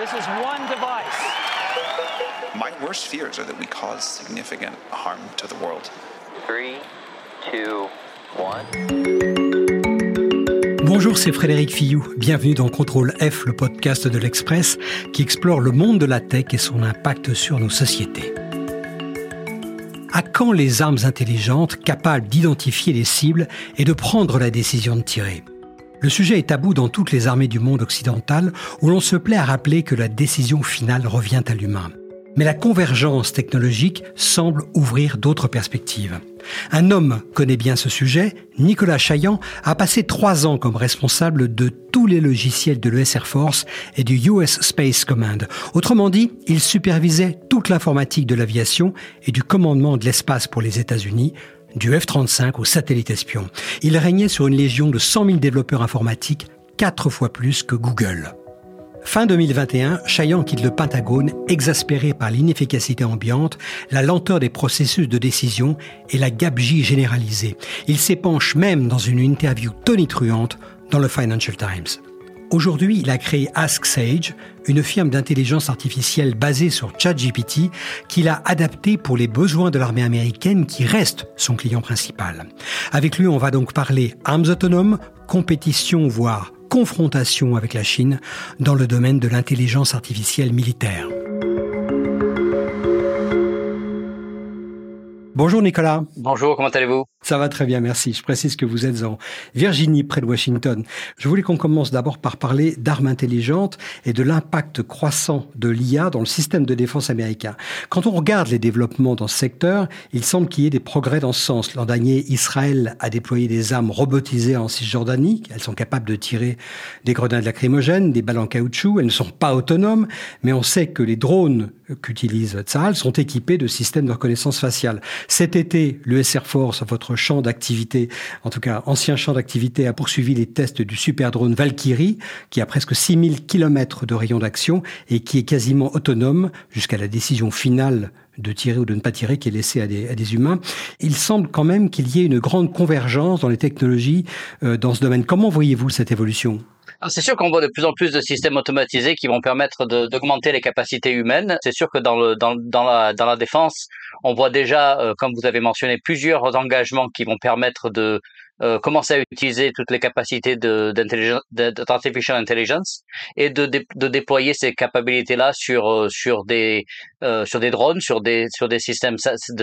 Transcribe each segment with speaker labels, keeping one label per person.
Speaker 1: This is one device.
Speaker 2: My worst fears are that we cause significant harm to the world.
Speaker 3: Three, two, one.
Speaker 4: Bonjour, c'est Frédéric Fillou. Bienvenue dans Contrôle F, le podcast de l'Express qui explore le monde de la tech et son impact sur nos sociétés. À quand les armes intelligentes capables d'identifier les cibles et de prendre la décision de tirer? Le sujet est tabou dans toutes les armées du monde occidental où l'on se plaît à rappeler que la décision finale revient à l'humain. Mais la convergence technologique semble ouvrir d'autres perspectives. Un homme connaît bien ce sujet, Nicolas Chaillan a passé trois ans comme responsable de tous les logiciels de l'US Air Force et du US Space Command. Autrement dit, il supervisait toute l'informatique de l'aviation et du commandement de l'espace pour les États-Unis, du F-35 au satellite espion. Il régnait sur une légion de 100 000 développeurs informatiques, quatre fois plus que Google. Fin 2021, Chaillan quitte le Pentagone, exaspéré par l'inefficacité ambiante, la lenteur des processus de décision et la gabegie généralisée. Il s'épanche même dans une interview tonitruante dans le Financial Times. Aujourd'hui, il a créé Ask Sage, une firme d'intelligence artificielle basée sur ChatGPT qu'il a adaptée pour les besoins de l'armée américaine qui reste son client principal. Avec lui, on va donc parler armes autonomes, compétition, voire confrontation avec la Chine dans le domaine de l'intelligence artificielle militaire. Bonjour Nicolas.
Speaker 3: Bonjour, comment allez-vous?
Speaker 4: Ça va très bien, merci. Je précise que vous êtes en Virginie, près de Washington. Je voulais qu'on commence d'abord par parler d'armes intelligentes et de l'impact croissant de l'IA dans le système de défense américain. Quand on regarde les développements dans ce secteur, il semble qu'il y ait des progrès dans ce sens. L'an dernier, Israël a déployé des armes robotisées en Cisjordanie. Elles sont capables de tirer des grenades lacrymogènes, des balles en caoutchouc. Elles ne sont pas autonomes, mais on sait que les drones qu'utilise Tsahal sont équipés de systèmes de reconnaissance faciale. Cet été, le Air Force, votre champ d'activité, en tout cas ancien champ d'activité, a poursuivi les tests du super drone Valkyrie, qui a presque 6000 km de rayon d'action et qui est quasiment autonome jusqu'à la décision finale de tirer ou de ne pas tirer qui est laissée à des, à des humains. Il semble quand même qu'il y ait une grande convergence dans les technologies euh, dans ce domaine. Comment voyez-vous cette évolution?
Speaker 3: C'est sûr qu'on voit de plus en plus de systèmes automatisés qui vont permettre d'augmenter les capacités humaines. C'est sûr que dans, le, dans, dans, la, dans la défense, on voit déjà, euh, comme vous avez mentionné, plusieurs engagements qui vont permettre de euh, commencer à utiliser toutes les capacités d'artificial intelligence et de, déployer ces capacités-là sur euh, sur des sur des drones, sur des sur des systèmes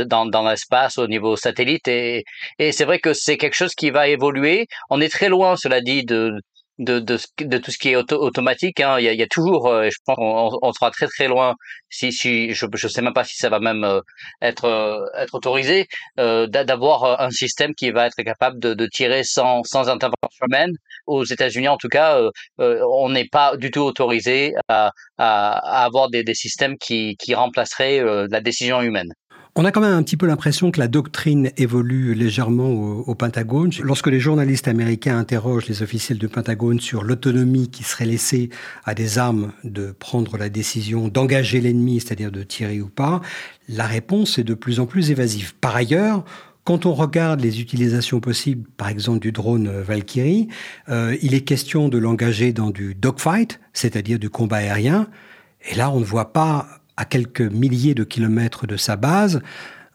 Speaker 3: dans, dans l'espace au niveau satellite et et c'est vrai que c'est quelque chose qui va évoluer. On est très loin, cela dit, de de, de, de, tout ce qui est automatique. Hein. Il, y a, il, y a, toujours, euh, je pense, on, on, sera très très loin. Si, si je ne sais même pas si ça va même euh, être euh, être autorisé d'avoir un système qui va être capable de, de tirer sans sans intervention humaine. Aux États-Unis, en tout cas, on n'est pas du tout autorisé à, à, à avoir des, des, systèmes qui qui remplaceraient la décision humaine.
Speaker 4: On a quand même un petit peu l'impression que la doctrine évolue légèrement au, Pentagone. Lorsque les journalistes américains interrogent les officiels du Pentagone sur l'autonomie qui serait laissée à des armes de prendre la décision d'engager l'ennemi, c'est-à-dire de tirer ou pas, la réponse est de plus en plus évasive. Par ailleurs, quand on regarde les utilisations possibles, par exemple du drone Valkyrie, euh, il est question de l'engager dans du dogfight, c'est-à-dire du combat aérien. Et là, on ne voit pas à quelques milliers de kilomètres de sa base,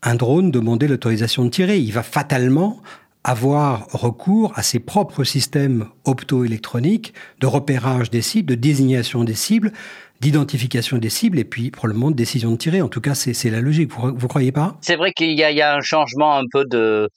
Speaker 4: un drone demander l'autorisation de tirer. Il va fatalement avoir recours à ses propres systèmes optoélectroniques de repérage des cibles, de désignation des cibles, d'identification des cibles et puis probablement de décision de tirer. En tout cas, c'est la logique. Vous, vous croyez pas?
Speaker 3: C'est vrai qu'il y, a un changement un peu de,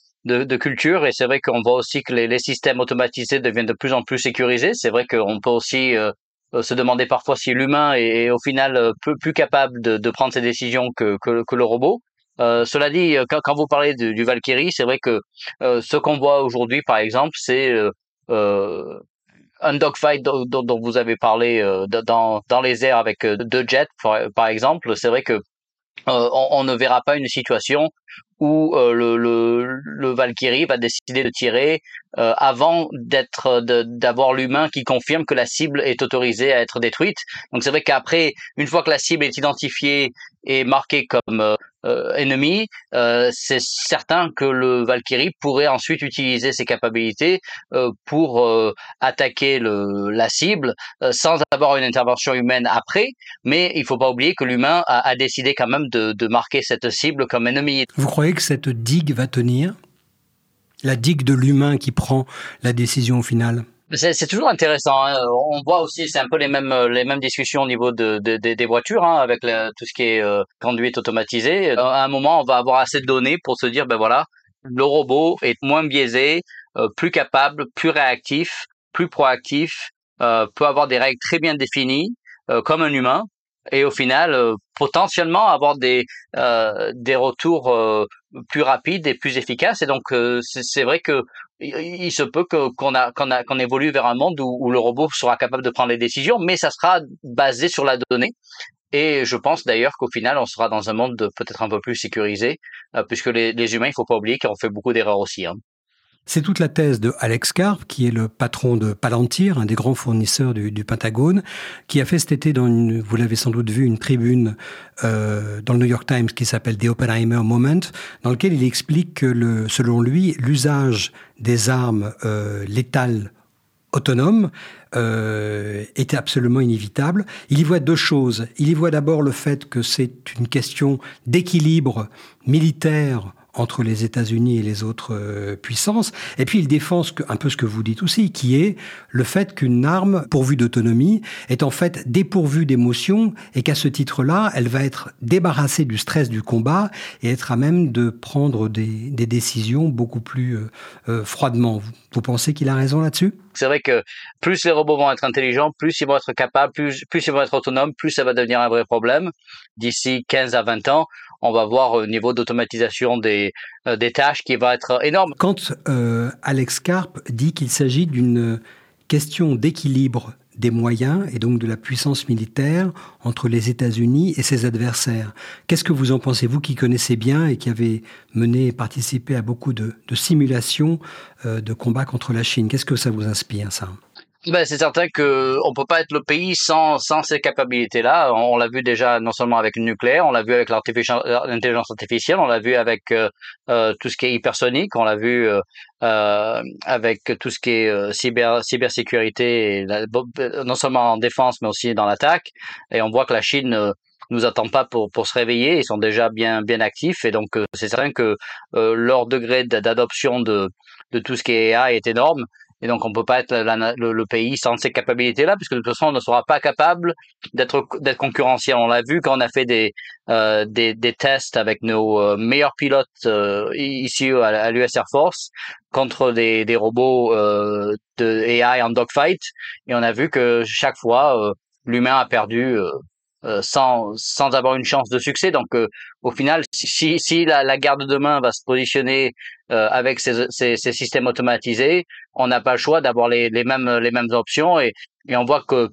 Speaker 3: culture et c'est vrai qu'on voit aussi que les, systèmes automatisés deviennent de plus en plus sécurisés. C'est vrai qu'on peut aussi euh, se demander parfois si l'humain est, au final euh, plus capable de, de prendre ses décisions que, que, que le robot. Euh, cela dit, quand, quand, vous parlez du, Valkyrie, c'est vrai que euh, ce qu'on voit aujourd'hui, par exemple, c'est euh, un dogfight dont, vous avez parlé dans, dans les airs avec deux jets, par, par exemple. C'est vrai que on, on, ne verra pas une situation où euh, le, le, le, Valkyrie va décider de tirer euh, avant d'être d'avoir l'humain qui confirme que la cible est autorisée à être détruite. Donc c'est vrai qu'après, une fois que la cible est identifiée et marquée comme euh, euh ennemi, c'est certain que le Valkyrie pourrait ensuite utiliser ses capacités pour attaquer le, la cible sans avoir une intervention humaine après. Mais il faut pas oublier que l'humain a, a, décidé quand même de, de marquer cette cible comme ennemi.
Speaker 4: Vous croyez que cette digue va tenir? La digue de l'humain qui prend la décision au final
Speaker 3: c'est toujours intéressant. Hein. On voit aussi, c'est un peu les mêmes les mêmes discussions au niveau de, de, des voitures, hein, avec tout ce qui est euh, conduite automatisée. À un moment, on va avoir assez de données pour se dire, ben voilà, le robot est moins biaisé, euh, plus capable, plus réactif, plus proactif, euh, peut avoir des règles très bien définies, comme un humain, et au final euh, potentiellement avoir des euh, des retours euh, plus rapides et plus efficaces et donc c'est vrai que il, se peut que qu'on a qu'on a qu'on évolue vers un monde où, où, le robot sera capable de prendre les décisions mais ça sera basé sur la donnée et je pense d'ailleurs qu'au final on sera dans un monde peut-être un peu plus sécurisé puisque les, les humains il faut pas oublier qu'on fait beaucoup d'erreurs aussi hein.
Speaker 4: C'est toute la thèse de Alex Karp, qui est le patron de Palantir, un des grands fournisseurs du, Pentagone, qui a fait cet été, dans vous l'avez sans doute vu, une tribune euh, dans le New York Times qui s'appelle The Oppenheimer Moment, dans lequel il explique que, selon lui, l'usage des armes euh, létales autonomes euh, était absolument inévitable. Il y voit deux choses. Il y voit d'abord le fait que c'est une question d'équilibre militaire entre les États-Unis et les autres euh, puissances. Et puis il défend un peu ce que vous dites aussi, qui est le fait qu'une arme pourvue d'autonomie est en fait dépourvue d'émotion et qu'à ce titre-là, elle va être débarrassée du stress du combat et être à même de prendre des, décisions beaucoup plus euh, euh froidement. Vous, pensez qu'il a raison là-dessus?
Speaker 3: C'est vrai que plus les robots vont être intelligents, plus ils vont être capables, plus, plus ils vont être autonomes, plus ça va devenir un vrai problème. D'ici 15 à 20 ans, on va voir au niveau d'automatisation des, euh, des tâches qui va être énorme.
Speaker 4: Quand euh, Alex Karp dit qu'il s'agit d'une question d'équilibre des moyens et donc de la puissance militaire entre les États-Unis et ses adversaires. Qu'est-ce que vous en pensez, vous qui connaissez bien et qui avez mené et participé à beaucoup de, simulations euh, de combats contre la Chine? Qu'est-ce que ça vous inspire, ça?
Speaker 3: Ben, c'est certain que on peut pas être le pays sans sans ces capacités-là. On, l'a vu déjà non seulement avec le nucléaire, on l'a vu avec l'intelligence artificielle, on l'a vu avec euh, euh, tout ce qui est hypersonique, on l'a vu euh, avec tout ce qui est cyber cybersécurité, non seulement en défense mais aussi dans l'attaque. Et on voit que la Chine nous attend pas pour pour se réveiller, ils sont déjà bien bien actifs et donc c'est certain que leur degré d'adoption de de tout ce qui est AI est énorme. Et donc, on peut pas être le, pays sans ces capacités-là, puisque de toute façon, on ne sera pas capable d'être concurrentiel. On l'a vu quand on a fait des euh, des, des, tests avec nos euh, meilleurs pilotes euh, ici à, l'US Air Force contre des, des robots euh, de AI en dogfight, et on a vu que chaque fois, l'humain a perdu euh, sans, sans avoir une chance de succès. Donc, euh, au final, si, si la, la, guerre de demain va se positionner euh, avec ces, ces, ces, systèmes automatisés, on n'a pas le choix d'avoir les, les, mêmes, les mêmes options. Et, et on voit que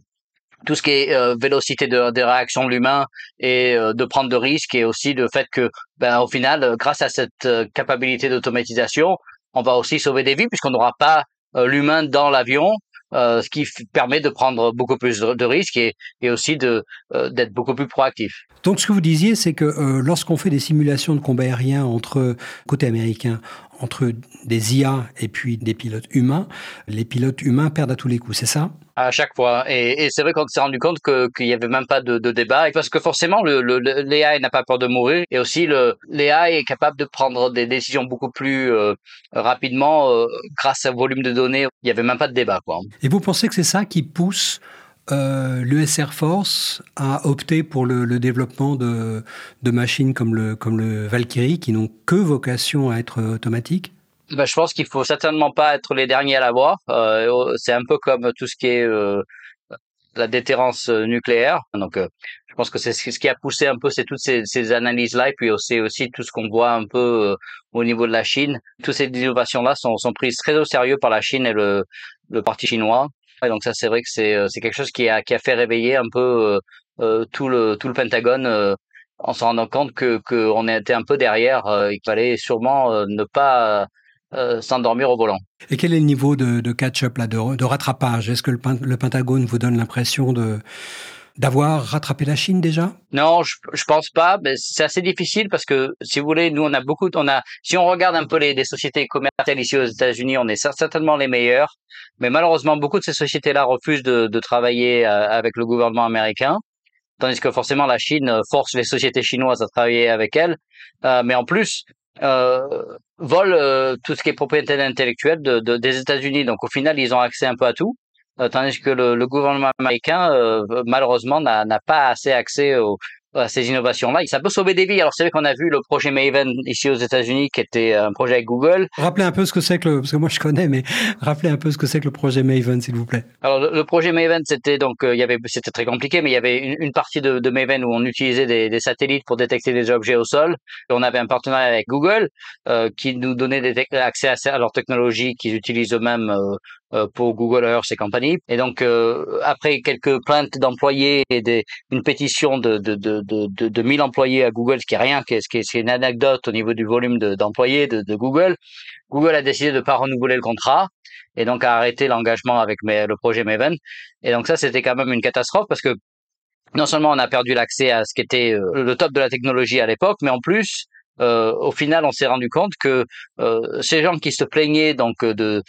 Speaker 3: tout ce qui est vélocité de, de réaction de l'humain et de prendre de risques et aussi le fait que, ben, au final, grâce à cette capacité d'automatisation, on va aussi sauver des vies puisqu'on n'aura pas l'humain dans l'avion euh, ce qui permet de prendre beaucoup plus de, risques et, aussi euh, d'être beaucoup plus proactif.
Speaker 4: Donc ce que vous disiez, c'est que euh, lorsqu'on fait des simulations de combat aérien entre côté américain, entre des IA et puis des pilotes humains, les pilotes humains perdent à tous les coups, c'est ça?
Speaker 3: À chaque fois. Et, et c'est vrai qu'on s'est rendu compte qu'il n'y avait même pas de, de, débat, parce que forcément, le, le, l'AI n'a pas peur de mourir, et aussi le, l'AI est capable de prendre des décisions beaucoup plus euh, rapidement euh, grâce au volume de données. Il n'y avait même pas de débat. Quoi.
Speaker 4: Et vous pensez que c'est ça qui pousse euh, l'US Air Force a opté pour le, développement de, machines comme le, Valkyrie qui n'ont que vocation à être automatiques
Speaker 3: ben, Je pense qu'il faut certainement pas être les derniers à l'avoir. Euh, c'est un peu comme tout ce qui est euh, la déterrence nucléaire. Donc, euh, je pense que c'est ce qui a poussé un peu c'est toutes ces, analyses-là et puis c'est aussi tout ce qu'on voit un peu euh, au niveau de la Chine. Toutes ces innovations-là sont, prises très au sérieux par la Chine et le parti chinois. Et donc ça, c'est vrai que c'est euh, c'est quelque chose qui a qui a fait réveiller un peu euh, euh, tout le tout le Pentagone en se rendant compte que qu'on était un peu derrière. il fallait sûrement ne pas s'endormir au volant.
Speaker 4: Et quel est le niveau de, catch-up là, de, de rattrapage? Est-ce que le, le Pentagone vous donne l'impression de d'avoir rattrapé la Chine déjà?
Speaker 3: Non, je, je pense pas. C'est assez difficile parce que si vous voulez, nous on a beaucoup, on a, si on regarde un peu les, les sociétés commerciales ici aux États-Unis, on est certainement les meilleurs. Mais malheureusement, beaucoup de ces sociétés-là refusent de, de travailler euh, avec le gouvernement américain, tandis que forcément la Chine force les sociétés chinoises à travailler avec elle. Euh, mais en plus, euh, volent euh, tout ce qui est propriété intellectuelle de, de, des États-Unis. Donc au final, ils ont accès un peu à tout. Euh, tandis que le, le, gouvernement américain, euh, malheureusement, n'a pas assez accès aux, à ces innovations-là. Ça peut sauver des vies. Alors c'est vrai qu'on a vu le projet Maven ici aux États-Unis, qui était un projet avec Google.
Speaker 4: Rappelez un peu ce que c'est que le, parce que moi je connais, mais rappelez un peu ce que c'est que le projet Maven, s'il vous plaît.
Speaker 3: Alors le, projet Maven, c'était donc euh, il y avait, c'était très compliqué, mais il y avait une, une partie de, de, Maven où on utilisait des, des, satellites pour détecter des objets au sol. Et on avait un partenariat avec Google euh, qui nous donnait des accès à, à, leur technologie qu'ils utilisent eux-mêmes euh, euh, pour Google Earth et compagnie. Et donc, euh, après quelques plaintes d'employés et des, une pétition de, de, de, de, de 1000 employés à Google, ce qui est rien, ce qui est, une anecdote au niveau du volume d'employés de, de, Google, Google a décidé de ne pas renouveler le contrat et donc a arrêté l'engagement avec le projet Maven. Et donc ça, c'était quand même une catastrophe parce que non seulement on a perdu l'accès à ce qui était euh, le top de la technologie à l'époque, mais en plus, euh, au final, on s'est rendu compte que euh, ces gens qui se plaignaient donc euh, de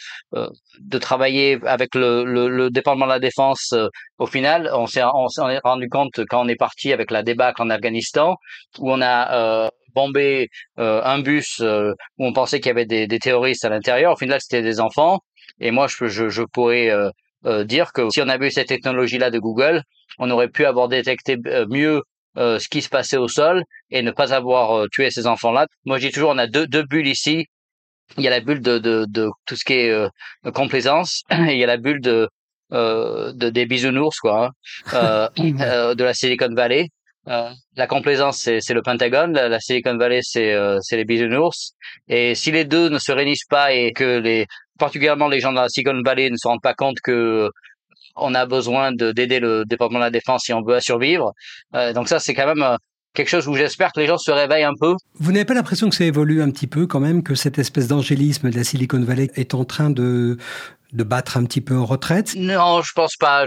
Speaker 3: de travailler avec le, le, le, département de la défense, au final, on s'est on s'est rendu compte quand on est parti avec la débâcle en Afghanistan, où on a bombé un bus où on pensait qu'il y avait des, des terroristes à l'intérieur. Au final, c'était des enfants. Et moi, je, je, je pourrais dire que si on avait eu cette technologie-là de Google, on aurait pu avoir détecté mieux euh, ce qui se passait au sol et ne pas avoir euh, tué ces enfants-là. Moi, je dis toujours, on a deux, deux bulles ici. Il y a la bulle de, de, de tout ce qui est euh, complaisance et il y a la bulle de, euh, de des bisounours, quoi, hein, de la Silicon Valley. la complaisance, c'est le Pentagone. La, Silicon Valley, c'est c'est les bisounours. Et si les deux ne se réunissent pas et que les particulièrement les gens de la Silicon Valley ne se rendent pas compte que on a besoin d'aider le département de la défense si on veut survivre. Euh, donc ça, c'est quand même euh, quelque chose où j'espère que les gens se réveillent un peu.
Speaker 4: Vous n'avez pas l'impression que ça évolue un petit peu quand même, que cette espèce d'angélisme de la Silicon Valley est en train de de battre un petit peu en retraite
Speaker 3: Non, je pense pas.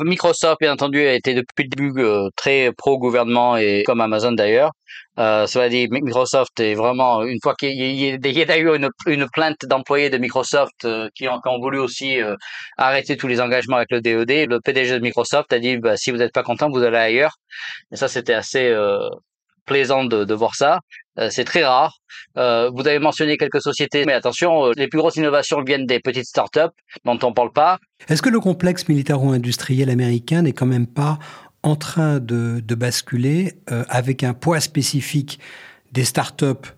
Speaker 3: Microsoft, bien entendu, a été depuis le début euh, très pro-gouvernement et comme Amazon d'ailleurs. Euh, cela dit, Microsoft est vraiment une fois qu'il y, a eu une, plainte d'employés de Microsoft euh, qui, ont, voulu aussi euh, arrêter tous les engagements avec le DED, le PDG de Microsoft a dit bah, si vous n'êtes pas content, vous allez ailleurs. Et ça, c'était assez plaisant de, voir ça. Euh, c'est très rare. Euh, vous avez mentionné quelques sociétés, mais attention, euh, les plus grosses innovations viennent des petites startups dont on ne parle pas.
Speaker 4: Est-ce que le complexe militaro-industriel américain n'est quand même pas en train de basculer avec un poids spécifique des startups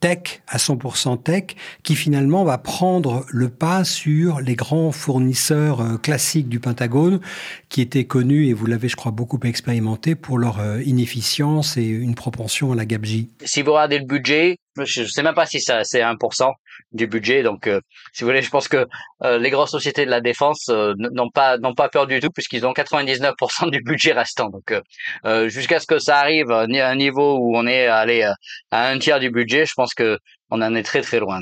Speaker 4: tech à 100% tech qui finalement va prendre le pas sur les grands fournisseurs euh, classiques du Pentagone qui étaient connus et vous l'avez je crois beaucoup expérimenté pour leur euh, inefficience et une propension à la gabegie.
Speaker 3: Si vous regardez le budget, je ne sais même pas si ça c'est 1% du budget. Donc, euh, si vous voulez, je pense que euh, les grosses sociétés de la défense euh, n'ont pas n'ont pas peur du tout puisqu'ils ont 99% du budget restant. Donc, jusqu'à ce que ça arrive à un niveau où on est allé à un tiers du budget, je pense que on en est très très loin.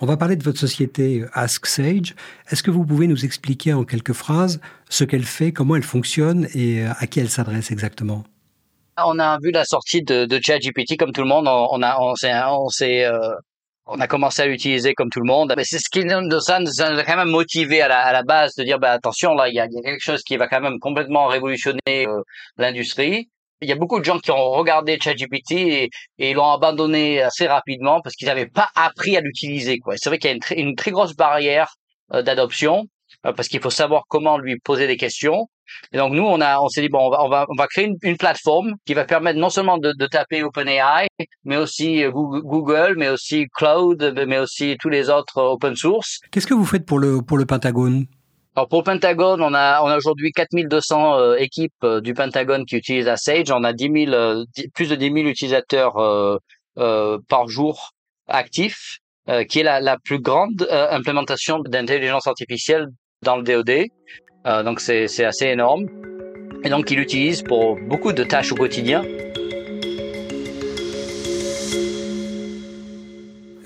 Speaker 4: On va parler de votre société Ask Sage. Est-ce que vous pouvez nous expliquer en quelques phrases ce qu'elle fait, comment elle fonctionne et à qui elle s'adresse exactement?
Speaker 3: On a vu la sortie de, de ChatGPT comme tout le monde. On, a, on s'est, on s'est, euh, on a commencé à l'utiliser comme tout le monde. Mais c'est ce qui nous, a quand même motivé à la, à la base de dire, bah, attention, là, il y a, quelque chose qui va quand même complètement révolutionner euh, l'industrie. Il y a beaucoup de gens qui ont regardé ChatGPT et, et l'ont abandonné assez rapidement parce qu'ils n'avaient pas appris à l'utiliser. C'est vrai qu'il y a une, une très grosse barrière euh, d'adoption parce qu'il faut savoir comment lui poser des questions. Et donc nous, on a, on s'est dit bon, on va, on va, on va créer une, une, plateforme qui va permettre non seulement de, de taper OpenAI, mais aussi euh, Google, mais aussi Cloud, mais aussi tous les autres euh, open source.
Speaker 4: Qu'est-ce que vous faites pour le pour le Pentagone?
Speaker 3: Alors pour le Pentagone, on a, on a aujourd'hui 4200 euh, équipes euh, du Pentagone qui utilisent Sage. On a 10 000, plus de 10 000 utilisateurs par jour actifs, qui est la, la plus grande implémentation d'intelligence artificielle dans le DoD. Euh, donc c'est, assez énorme. Et donc il l'utilise pour beaucoup de tâches au quotidien.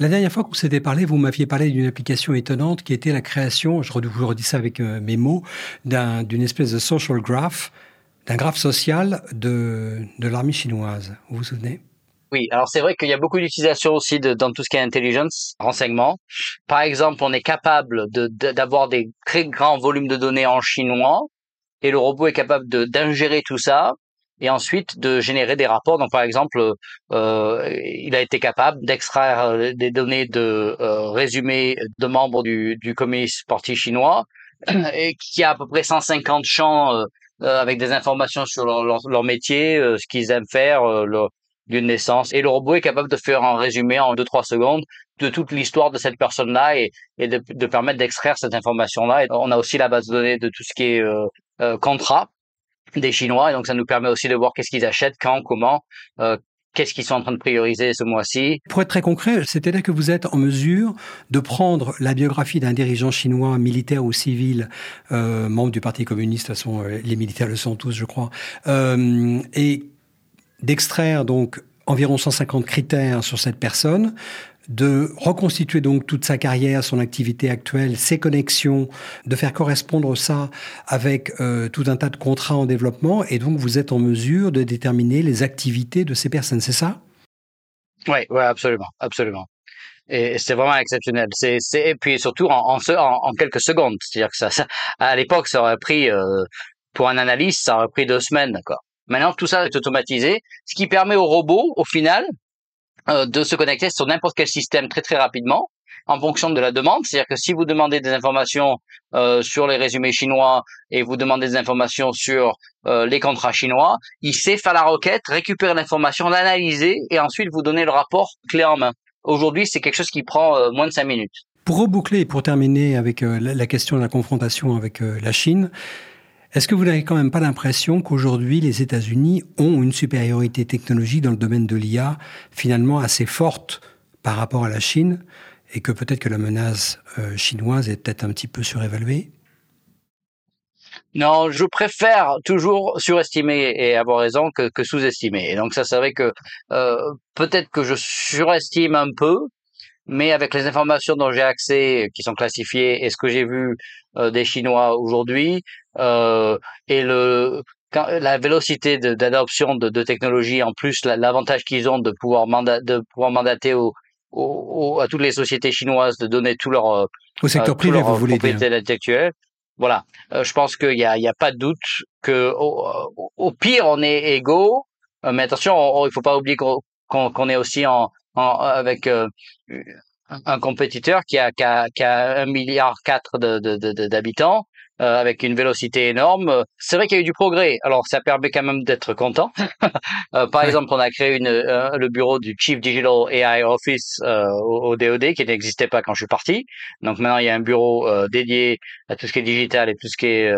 Speaker 4: La dernière fois qu'on s'était parlé, vous m'aviez parlé d'une application étonnante qui était la création, je vous redis ça avec euh, mes mots, d'une espèce de social graph, d'un graphe social de, de l'armée chinoise. Vous vous souvenez?
Speaker 3: Oui, alors c'est vrai qu'il y a beaucoup d'utilisation aussi de, dans tout ce qui est intelligence, renseignement. Par exemple, on est capable d'avoir des très grands volumes de données en chinois et le robot est capable d'ingérer tout ça et ensuite de générer des rapports. Donc par exemple, euh, il a été capable d'extraire euh, des données de euh, résumés de membres du, du communiste parti chinois et qui a à peu près 150 champs euh, euh, avec des informations sur leur, leur, métier, ce qu'ils aiment faire, leur, d'une naissance. Et le robot est capable de faire un résumé en 2-3 secondes de toute l'histoire de cette personne-là et, et de, permettre d'extraire cette information-là. On a aussi la base de données de tout ce qui est euh, euh, contrat des Chinois. Et donc, ça nous permet aussi de voir qu'est-ce qu'ils achètent, quand, comment, euh, qu'est-ce qu'ils sont en train de prioriser ce mois-ci.
Speaker 4: Pour être très concret, c'est-à-dire que vous êtes en mesure de prendre la biographie d'un dirigeant chinois, militaire ou civil, euh, membre du Parti communiste, de toute façon, les militaires le sont tous, je crois, et d'extraire donc environ 150 critères sur cette personne, de reconstituer donc toute sa carrière, son activité actuelle, ses connexions, de faire correspondre ça avec euh, tout un tas de contrats en développement, et donc vous êtes en mesure de déterminer les activités de ces personnes, c'est ça?
Speaker 3: Oui, ouais, absolument, absolument. Et c'est vraiment exceptionnel. C'est, et puis surtout en, quelques secondes. C'est-à-dire que ça, à l'époque, ça aurait pris, euh, pour un analyste, ça aurait pris deux semaines, quoi. Maintenant, tout ça est automatisé, ce qui permet au robot, au final, euh, de se connecter sur n'importe quel système très très rapidement en fonction de la demande. C'est-à-dire que si vous demandez des informations euh, sur les résumés chinois et vous demandez des informations sur euh, les contrats chinois, il sait faire la requête, récupérer l'information, l'analyser et ensuite vous donner le rapport clé en main. Aujourd'hui, c'est quelque chose qui prend moins de cinq minutes.
Speaker 4: Pour reboucler et pour terminer avec la question de la confrontation avec la Chine, est-ce que vous n'avez quand même pas l'impression qu'aujourd'hui, les États-Unis ont une supériorité technologique dans le domaine de l'IA finalement assez forte par rapport à la Chine et que peut-être que la menace euh, chinoise est peut-être un petit peu surévaluée?
Speaker 3: Non, je préfère toujours surestimer et avoir raison que, sous-estimer. Et donc ça, c'est vrai que euh, peut-être que je surestime un peu, mais avec les informations dont j'ai accès, qui sont classifiées, et ce que j'ai vu euh, des Chinois aujourd'hui, euh, et le la vélocité d'adoption de, de, technologies, en plus l'avantage qu'ils ont de pouvoir, de pouvoir mandater au, au, à toutes les sociétés chinoises de donner tout leur
Speaker 4: euh, au secteur privé, vous voulez dire.
Speaker 3: intellectuelle. Voilà, euh, je pense qu'il y a, il y a pas de doute que au, au pire on est égaux, mais attention, il faut pas oublier qu'on est aussi en, avec euh, un compétiteur qui a, qui a, qui a un milliard quatre d'habitants de, euh, avec une vélocité énorme. C'est vrai qu'il y a eu du progrès. Alors ça permet quand même d'être content. euh, par exemple, on a créé une, euh, le bureau du Chief Digital AI Office euh, au, DoD qui n'existait pas quand je suis parti. Donc maintenant il y a un bureau euh, dédié à tout ce qui est digital et tout ce qui est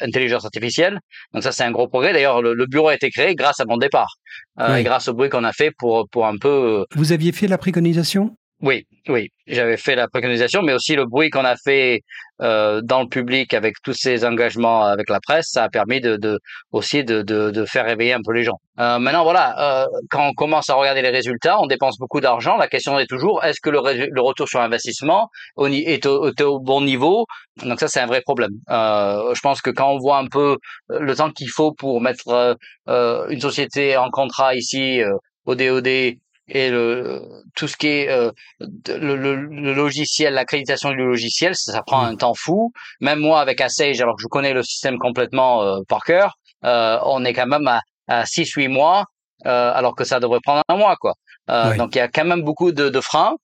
Speaker 3: intelligence artificielle. Donc ça c'est un gros progrès. D'ailleurs le, le, bureau a été créé grâce à mon départ et grâce au bruit qu'on a fait pour pour un peu.
Speaker 4: Vous aviez fait la préconisation?
Speaker 3: Oui, oui, j'avais fait la préconisation, mais aussi le bruit qu'on a fait euh, dans le public avec tous ces engagements avec la presse, ça a permis de, de aussi de, de, de, faire réveiller un peu les gens. Euh, maintenant, voilà, euh, quand on commence à regarder les résultats, on dépense beaucoup d'argent. La question est toujours est-ce que le, le, retour sur investissement est au, est au bon niveau? Donc ça, c'est un vrai problème. Euh, je pense que quand on voit un peu le temps qu'il faut pour mettre euh, une société en contrat ici au DOD et le, tout ce qui est euh, le, le, le, logiciel, l'accréditation du logiciel, ça, ça, prend mm. un temps fou. Même moi, avec Assage, alors que je connais le système complètement euh, par cœur, euh, on est quand même à, à 6-8 mois, euh, alors que ça devrait prendre un mois, quoi. Donc il y a quand même beaucoup de, de freins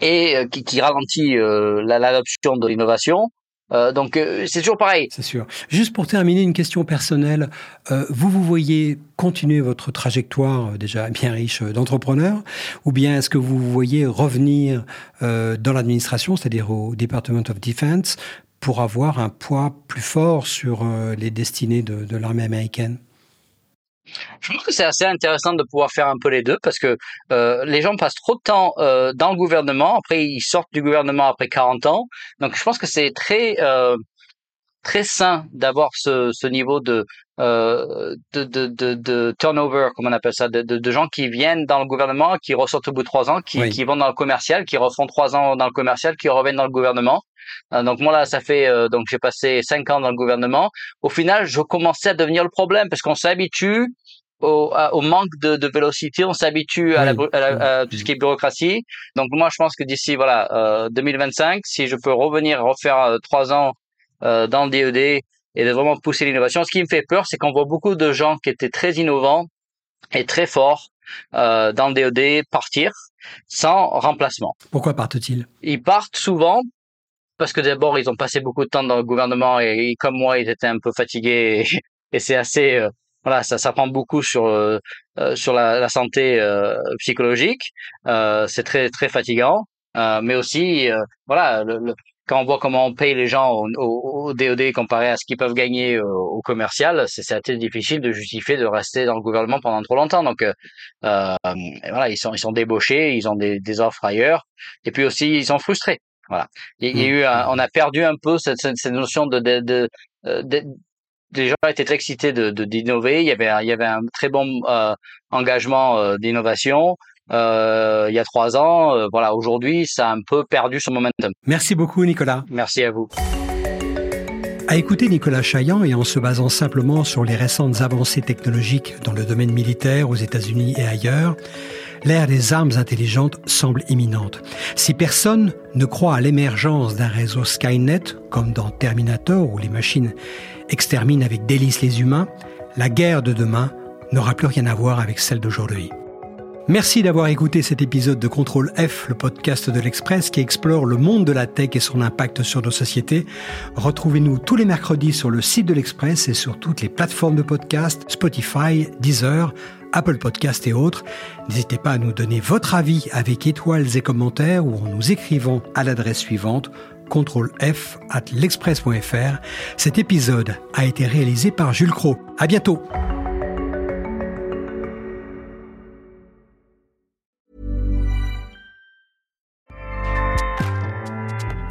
Speaker 3: et qui, qui ralentit l'adoption de l'innovation. Euh, donc euh, c'est toujours pareil.
Speaker 4: C'est sûr. Juste pour terminer, une question personnelle. Euh, vous vous voyez continuer votre trajectoire déjà bien riche d'entrepreneur, ou bien est-ce que vous vous voyez revenir dans l'administration, c'est-à-dire au Department of Defense, pour avoir un poids plus fort sur les destinées de, de l'armée américaine?
Speaker 3: Je pense que c'est assez intéressant de pouvoir faire un peu les deux parce que euh, les gens passent trop de temps euh, dans le gouvernement, après ils sortent du gouvernement après 40 ans. Donc je pense que c'est très euh, très sain d'avoir ce, ce niveau de, euh, de, de, de, de, turnover, comme on appelle ça, de, de, gens qui viennent dans le gouvernement, qui ressortent au bout de trois ans, qui, qui vont dans le commercial, qui refont trois ans dans le commercial, qui reviennent dans le gouvernement. Euh, donc moi là, ça fait euh, donc j'ai passé cinq ans dans le gouvernement. Au final, je commençais à devenir le problème parce qu'on s'habitue au, au, manque de, de vélocité, on s'habitue à, la, à, tout ce qui est bureaucratie. Donc moi, je pense que d'ici voilà euh, 2025, si je peux revenir refaire euh, trois ans euh, dans le DED et de vraiment pousser l'innovation, ce qui me fait peur, c'est qu'on voit beaucoup de gens qui étaient très innovants et très forts euh, dans le DED partir sans remplacement.
Speaker 4: Pourquoi partent-ils?
Speaker 3: Ils partent souvent parce que d'abord ils ont passé beaucoup de temps dans le gouvernement et, comme moi ils étaient un peu fatigués et, et c'est assez euh, voilà, ça, ça prend beaucoup sur euh, euh, sur la, la santé euh, psychologique. c'est très très fatigant, mais aussi voilà, le, quand on voit comment on paye les gens au, au, DOD comparé à ce qu'ils peuvent gagner au, commercial, c'est assez difficile de justifier de rester dans le gouvernement pendant trop longtemps. Donc voilà, ils sont ils sont débauchés, ils ont des, des offres ailleurs, et puis aussi ils sont frustrés. Voilà. Il, y a mmh. eu, on a perdu un peu cette, cette, notion de, de, de, de, les gens étaient très excités de d'innover. Il y avait il y avait un très bon euh, engagement euh, d'innovation. Euh, il y a trois ans, euh, voilà. Aujourd'hui, ça a un peu perdu son momentum.
Speaker 4: Merci beaucoup, Nicolas.
Speaker 3: Merci à vous.
Speaker 4: À écouter Nicolas Chaillan et en se basant simplement sur les récentes avancées technologiques dans le domaine militaire aux États-Unis et ailleurs, l'ère des armes intelligentes semble imminente. Si personne ne croit à l'émergence d'un réseau Skynet, comme dans Terminator où les machines extermine avec délice les humains, la guerre de demain n'aura plus rien à voir avec celle d'aujourd'hui. Merci d'avoir écouté cet épisode de Contrôle F, le podcast de l'Express qui explore le monde de la tech et son impact sur nos sociétés. Retrouvez-nous tous les mercredis sur le site de l'Express et sur toutes les plateformes de podcast, Spotify, Deezer, Apple Podcast et autres. N'hésitez pas à nous donner votre avis avec étoiles et commentaires ou en nous écrivant à l'adresse suivante contrôle F at l'express.fr. Cet épisode a été réalisé par Jules Cro. À bientôt.